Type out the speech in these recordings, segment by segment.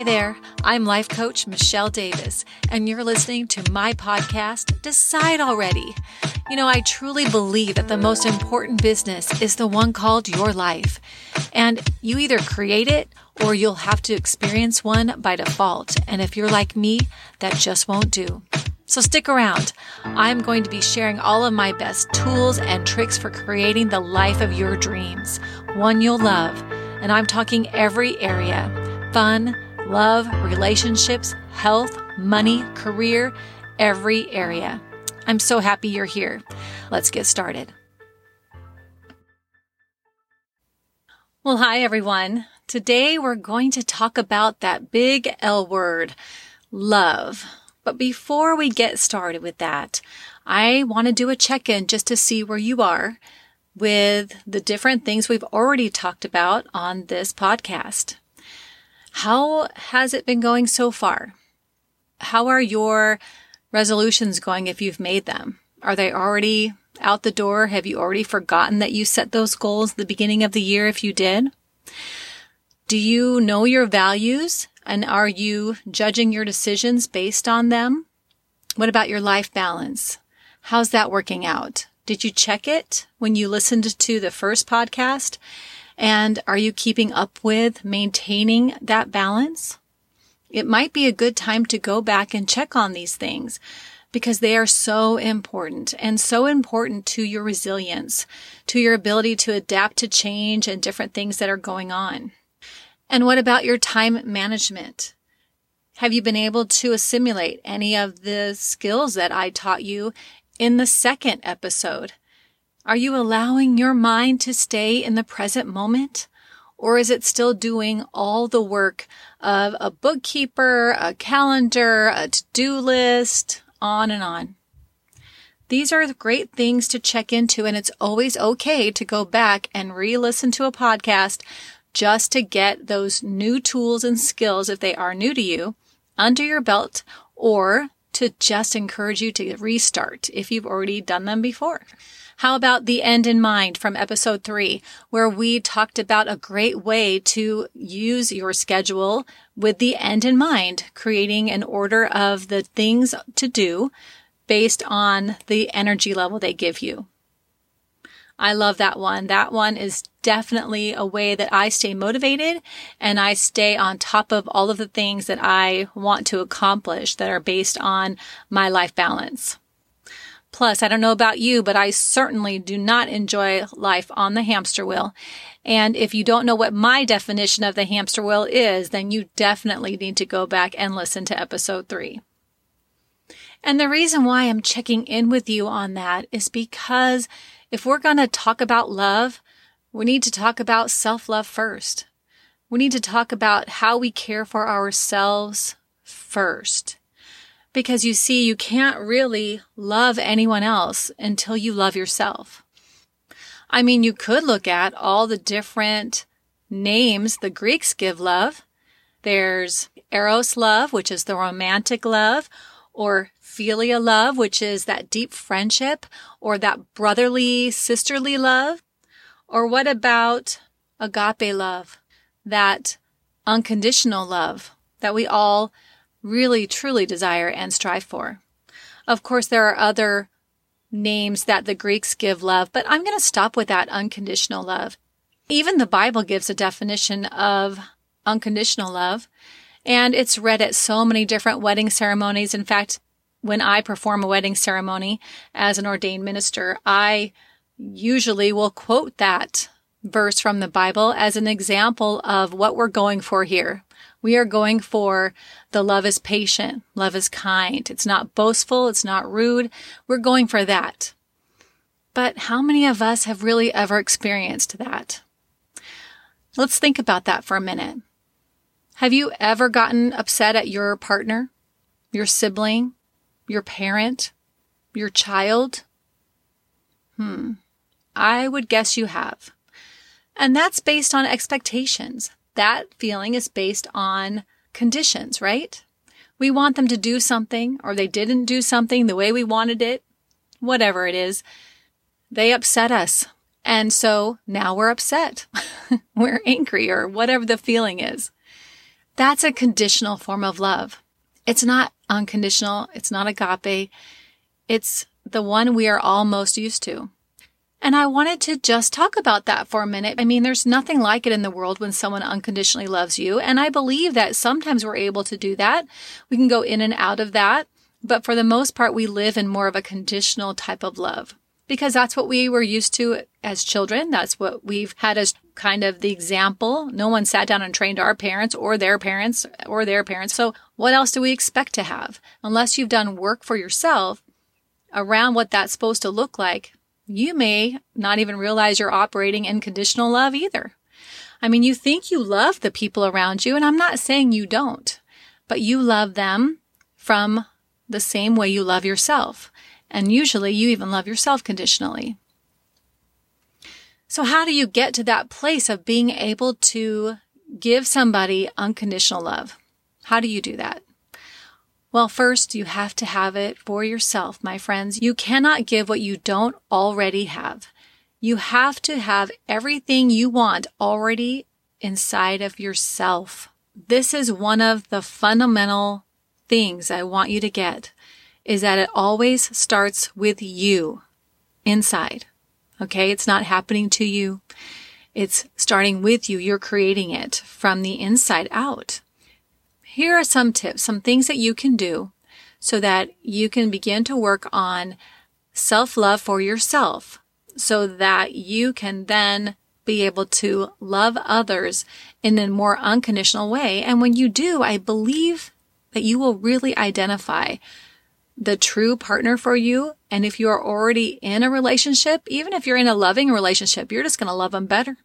Hi there, I'm life coach Michelle Davis, and you're listening to my podcast, Decide Already. You know, I truly believe that the most important business is the one called your life. And you either create it or you'll have to experience one by default. And if you're like me, that just won't do. So stick around. I'm going to be sharing all of my best tools and tricks for creating the life of your dreams, one you'll love. And I'm talking every area fun, love, relationships, health, money, career, every area. I'm so happy you're here. Let's get started. Well, hi everyone. Today we're going to talk about that big L word, love. But before we get started with that, I want to do a check in just to see where you are with the different things we've already talked about on this podcast. How has it been going so far? How are your resolutions going if you've made them? Are they already out the door? Have you already forgotten that you set those goals at the beginning of the year if you did? Do you know your values and are you judging your decisions based on them? What about your life balance? How's that working out? Did you check it when you listened to the first podcast? And are you keeping up with maintaining that balance? It might be a good time to go back and check on these things because they are so important and so important to your resilience, to your ability to adapt to change and different things that are going on. And what about your time management? Have you been able to assimilate any of the skills that I taught you in the second episode? Are you allowing your mind to stay in the present moment? Or is it still doing all the work of a bookkeeper, a calendar, a to-do list, on and on? These are great things to check into, and it's always okay to go back and re-listen to a podcast just to get those new tools and skills, if they are new to you, under your belt, or to just encourage you to restart if you've already done them before. How about the end in mind from episode three, where we talked about a great way to use your schedule with the end in mind, creating an order of the things to do based on the energy level they give you. I love that one. That one is definitely a way that I stay motivated and I stay on top of all of the things that I want to accomplish that are based on my life balance. Plus, I don't know about you, but I certainly do not enjoy life on the hamster wheel. And if you don't know what my definition of the hamster wheel is, then you definitely need to go back and listen to episode three. And the reason why I'm checking in with you on that is because if we're going to talk about love, we need to talk about self love first. We need to talk about how we care for ourselves first. Because you see, you can't really love anyone else until you love yourself. I mean, you could look at all the different names the Greeks give love. There's eros love, which is the romantic love, or philia love, which is that deep friendship, or that brotherly, sisterly love. Or what about agape love, that unconditional love that we all really truly desire and strive for. Of course, there are other names that the Greeks give love, but I'm going to stop with that unconditional love. Even the Bible gives a definition of unconditional love, and it's read at so many different wedding ceremonies. In fact, when I perform a wedding ceremony as an ordained minister, I usually will quote that verse from the Bible as an example of what we're going for here. We are going for the love is patient, love is kind. It's not boastful, it's not rude. We're going for that. But how many of us have really ever experienced that? Let's think about that for a minute. Have you ever gotten upset at your partner, your sibling, your parent, your child? Hmm. I would guess you have. And that's based on expectations that feeling is based on conditions, right? We want them to do something or they didn't do something the way we wanted it, whatever it is. They upset us. And so now we're upset. we're angry or whatever the feeling is. That's a conditional form of love. It's not unconditional. It's not agape. It's the one we are all most used to. And I wanted to just talk about that for a minute. I mean, there's nothing like it in the world when someone unconditionally loves you. And I believe that sometimes we're able to do that. We can go in and out of that. But for the most part, we live in more of a conditional type of love because that's what we were used to as children. That's what we've had as kind of the example. No one sat down and trained our parents or their parents or their parents. So what else do we expect to have? Unless you've done work for yourself around what that's supposed to look like, you may not even realize you're operating in conditional love either. I mean, you think you love the people around you, and I'm not saying you don't, but you love them from the same way you love yourself. And usually you even love yourself conditionally. So how do you get to that place of being able to give somebody unconditional love? How do you do that? Well, first, you have to have it for yourself, my friends. You cannot give what you don't already have. You have to have everything you want already inside of yourself. This is one of the fundamental things I want you to get is that it always starts with you inside. Okay. It's not happening to you. It's starting with you. You're creating it from the inside out. Here are some tips, some things that you can do so that you can begin to work on self love for yourself so that you can then be able to love others in a more unconditional way. And when you do, I believe that you will really identify the true partner for you. And if you are already in a relationship, even if you're in a loving relationship, you're just going to love them better.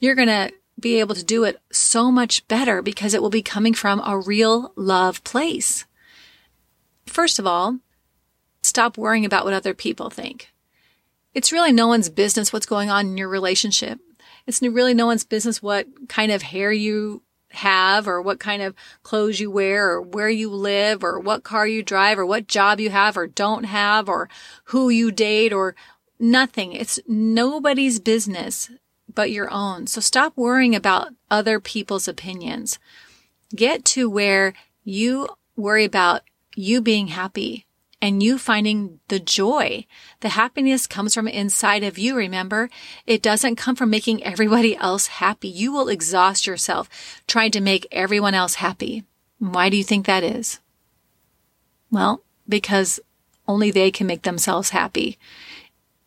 You're going to be able to do it so much better because it will be coming from a real love place. First of all, stop worrying about what other people think. It's really no one's business what's going on in your relationship. It's really no one's business what kind of hair you have or what kind of clothes you wear or where you live or what car you drive or what job you have or don't have or who you date or nothing. It's nobody's business but your own. So stop worrying about other people's opinions. Get to where you worry about you being happy and you finding the joy. The happiness comes from inside of you, remember? It doesn't come from making everybody else happy. You will exhaust yourself trying to make everyone else happy. Why do you think that is? Well, because only they can make themselves happy.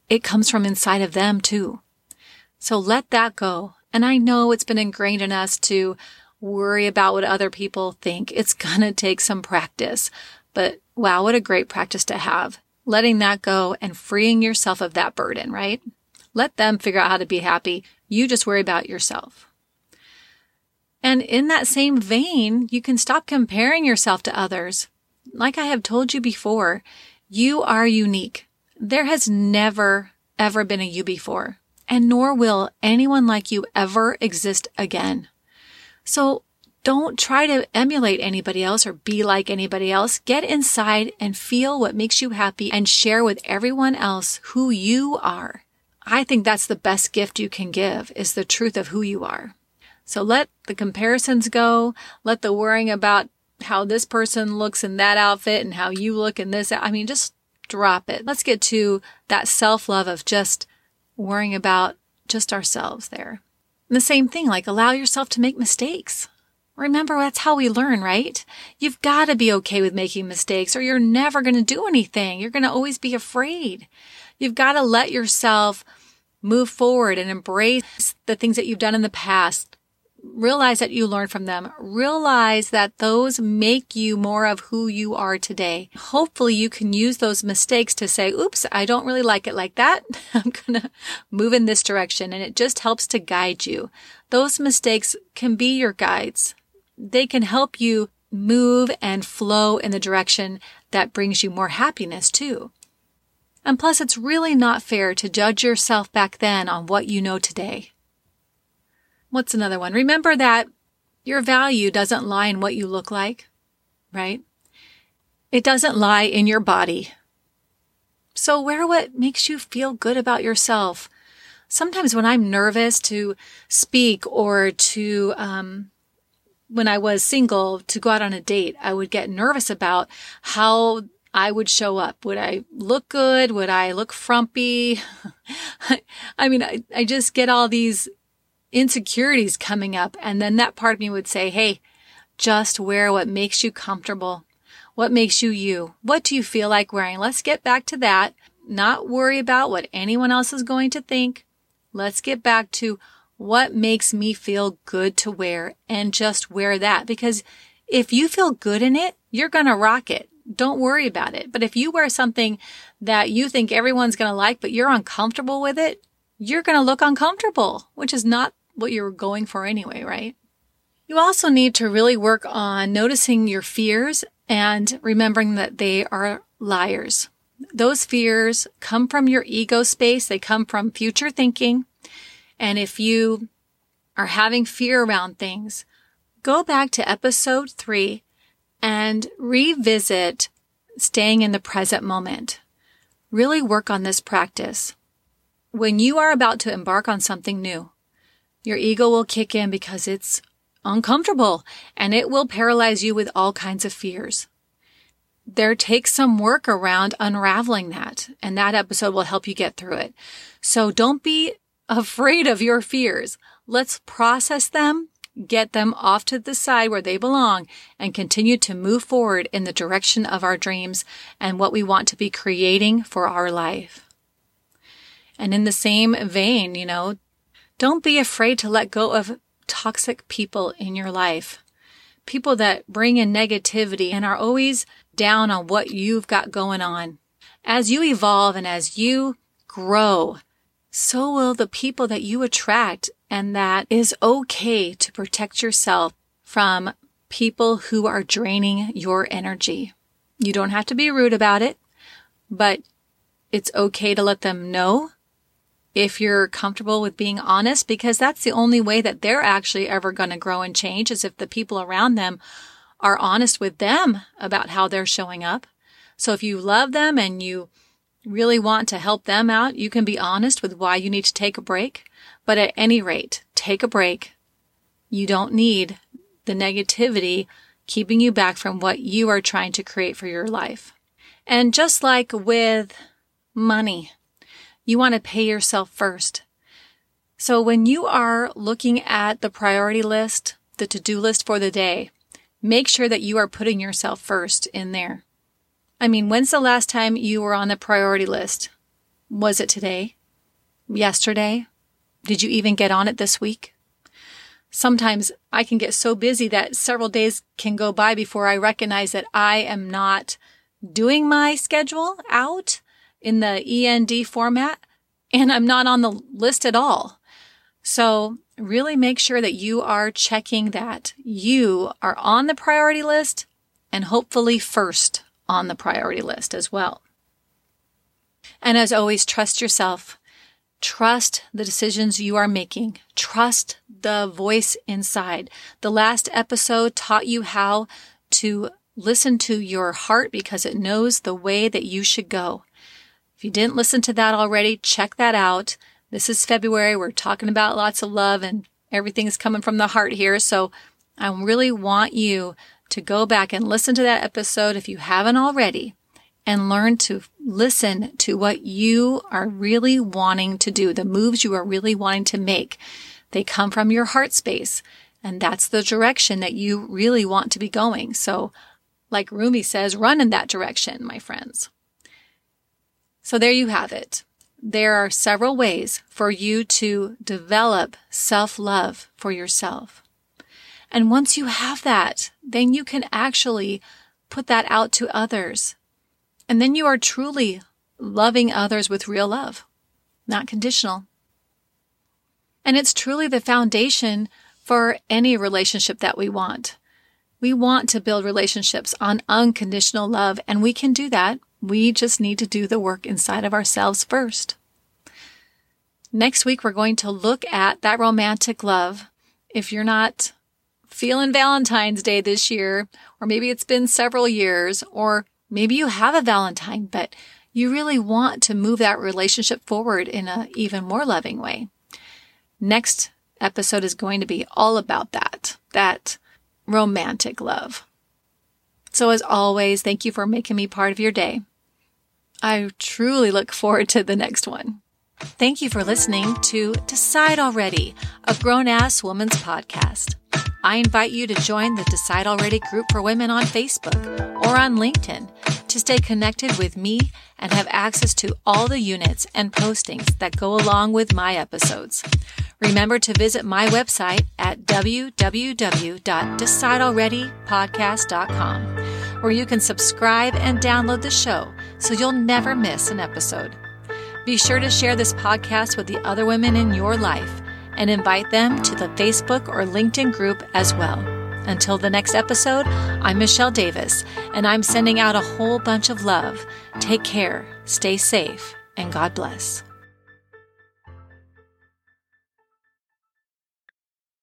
It comes from inside of them too. So let that go. And I know it's been ingrained in us to worry about what other people think. It's going to take some practice, but wow, what a great practice to have. Letting that go and freeing yourself of that burden, right? Let them figure out how to be happy. You just worry about yourself. And in that same vein, you can stop comparing yourself to others. Like I have told you before, you are unique. There has never, ever been a you before and nor will anyone like you ever exist again. So don't try to emulate anybody else or be like anybody else. Get inside and feel what makes you happy and share with everyone else who you are. I think that's the best gift you can give is the truth of who you are. So let the comparisons go. Let the worrying about how this person looks in that outfit and how you look in this. I mean, just drop it. Let's get to that self love of just worrying about just ourselves there. And the same thing, like allow yourself to make mistakes. Remember, that's how we learn, right? You've got to be okay with making mistakes or you're never going to do anything. You're going to always be afraid. You've got to let yourself move forward and embrace the things that you've done in the past realize that you learn from them. Realize that those make you more of who you are today. Hopefully you can use those mistakes to say, oops, I don't really like it like that. I'm going to move in this direction. And it just helps to guide you. Those mistakes can be your guides. They can help you move and flow in the direction that brings you more happiness too. And plus, it's really not fair to judge yourself back then on what you know today. What's another one? Remember that your value doesn't lie in what you look like, right? It doesn't lie in your body. So wear what makes you feel good about yourself. Sometimes when I'm nervous to speak or to um, when I was single to go out on a date, I would get nervous about how I would show up. Would I look good? Would I look frumpy? I mean, I, I just get all these insecurities coming up. And then that part of me would say, Hey, just wear what makes you comfortable. What makes you you? What do you feel like wearing? Let's get back to that. Not worry about what anyone else is going to think. Let's get back to what makes me feel good to wear and just wear that. Because if you feel good in it, you're going to rock it. Don't worry about it. But if you wear something that you think everyone's going to like, but you're uncomfortable with it, you're going to look uncomfortable, which is not what you're going for anyway, right? You also need to really work on noticing your fears and remembering that they are liars. Those fears come from your ego space. They come from future thinking. And if you are having fear around things, go back to episode three and revisit staying in the present moment. Really work on this practice. When you are about to embark on something new, your ego will kick in because it's uncomfortable and it will paralyze you with all kinds of fears. There takes some work around unraveling that, and that episode will help you get through it. So don't be afraid of your fears. Let's process them, get them off to the side where they belong, and continue to move forward in the direction of our dreams and what we want to be creating for our life. And in the same vein, you know, don't be afraid to let go of toxic people in your life. People that bring in negativity and are always down on what you've got going on. As you evolve and as you grow, so will the people that you attract. And that is okay to protect yourself from people who are draining your energy. You don't have to be rude about it, but it's okay to let them know if you're comfortable with being honest, because that's the only way that they're actually ever going to grow and change is if the people around them are honest with them about how they're showing up. So if you love them and you really want to help them out, you can be honest with why you need to take a break. But at any rate, take a break. You don't need the negativity keeping you back from what you are trying to create for your life. And just like with money, you want to pay yourself first. So when you are looking at the priority list, the to-do list for the day, make sure that you are putting yourself first in there. I mean, when's the last time you were on the priority list? Was it today? Yesterday? Did you even get on it this week? Sometimes I can get so busy that several days can go by before I recognize that I am not doing my schedule out in the END format and I'm not on the list at all. So really make sure that you are checking that you are on the priority list and hopefully first on the priority list as well. And as always, trust yourself. Trust the decisions you are making. Trust the voice inside. The last episode taught you how to listen to your heart because it knows the way that you should go. If you didn't listen to that already, check that out. This is February. We're talking about lots of love and everything's coming from the heart here. So I really want you to go back and listen to that episode if you haven't already and learn to listen to what you are really wanting to do, the moves you are really wanting to make. They come from your heart space and that's the direction that you really want to be going. So like Rumi says, run in that direction, my friends. So there you have it. There are several ways for you to develop self-love for yourself. And once you have that, then you can actually put that out to others. And then you are truly loving others with real love, not conditional. And it's truly the foundation for any relationship that we want. We want to build relationships on unconditional love, and we can do that. We just need to do the work inside of ourselves first. Next week, we're going to look at that romantic love. If you're not feeling Valentine's Day this year, or maybe it's been several years, or maybe you have a Valentine, but you really want to move that relationship forward in an even more loving way. Next episode is going to be all about that, that romantic love. So, as always, thank you for making me part of your day. I truly look forward to the next one. Thank you for listening to Decide Already, a grown ass woman's podcast. I invite you to join the Decide Already group for women on Facebook or on LinkedIn to stay connected with me and have access to all the units and postings that go along with my episodes. Remember to visit my website at www.decidealreadypodcast.com where you can subscribe and download the show so you'll never miss an episode. Be sure to share this podcast with the other women in your life and invite them to the Facebook or LinkedIn group as well. Until the next episode, I'm Michelle Davis, and I'm sending out a whole bunch of love. Take care, stay safe, and God bless.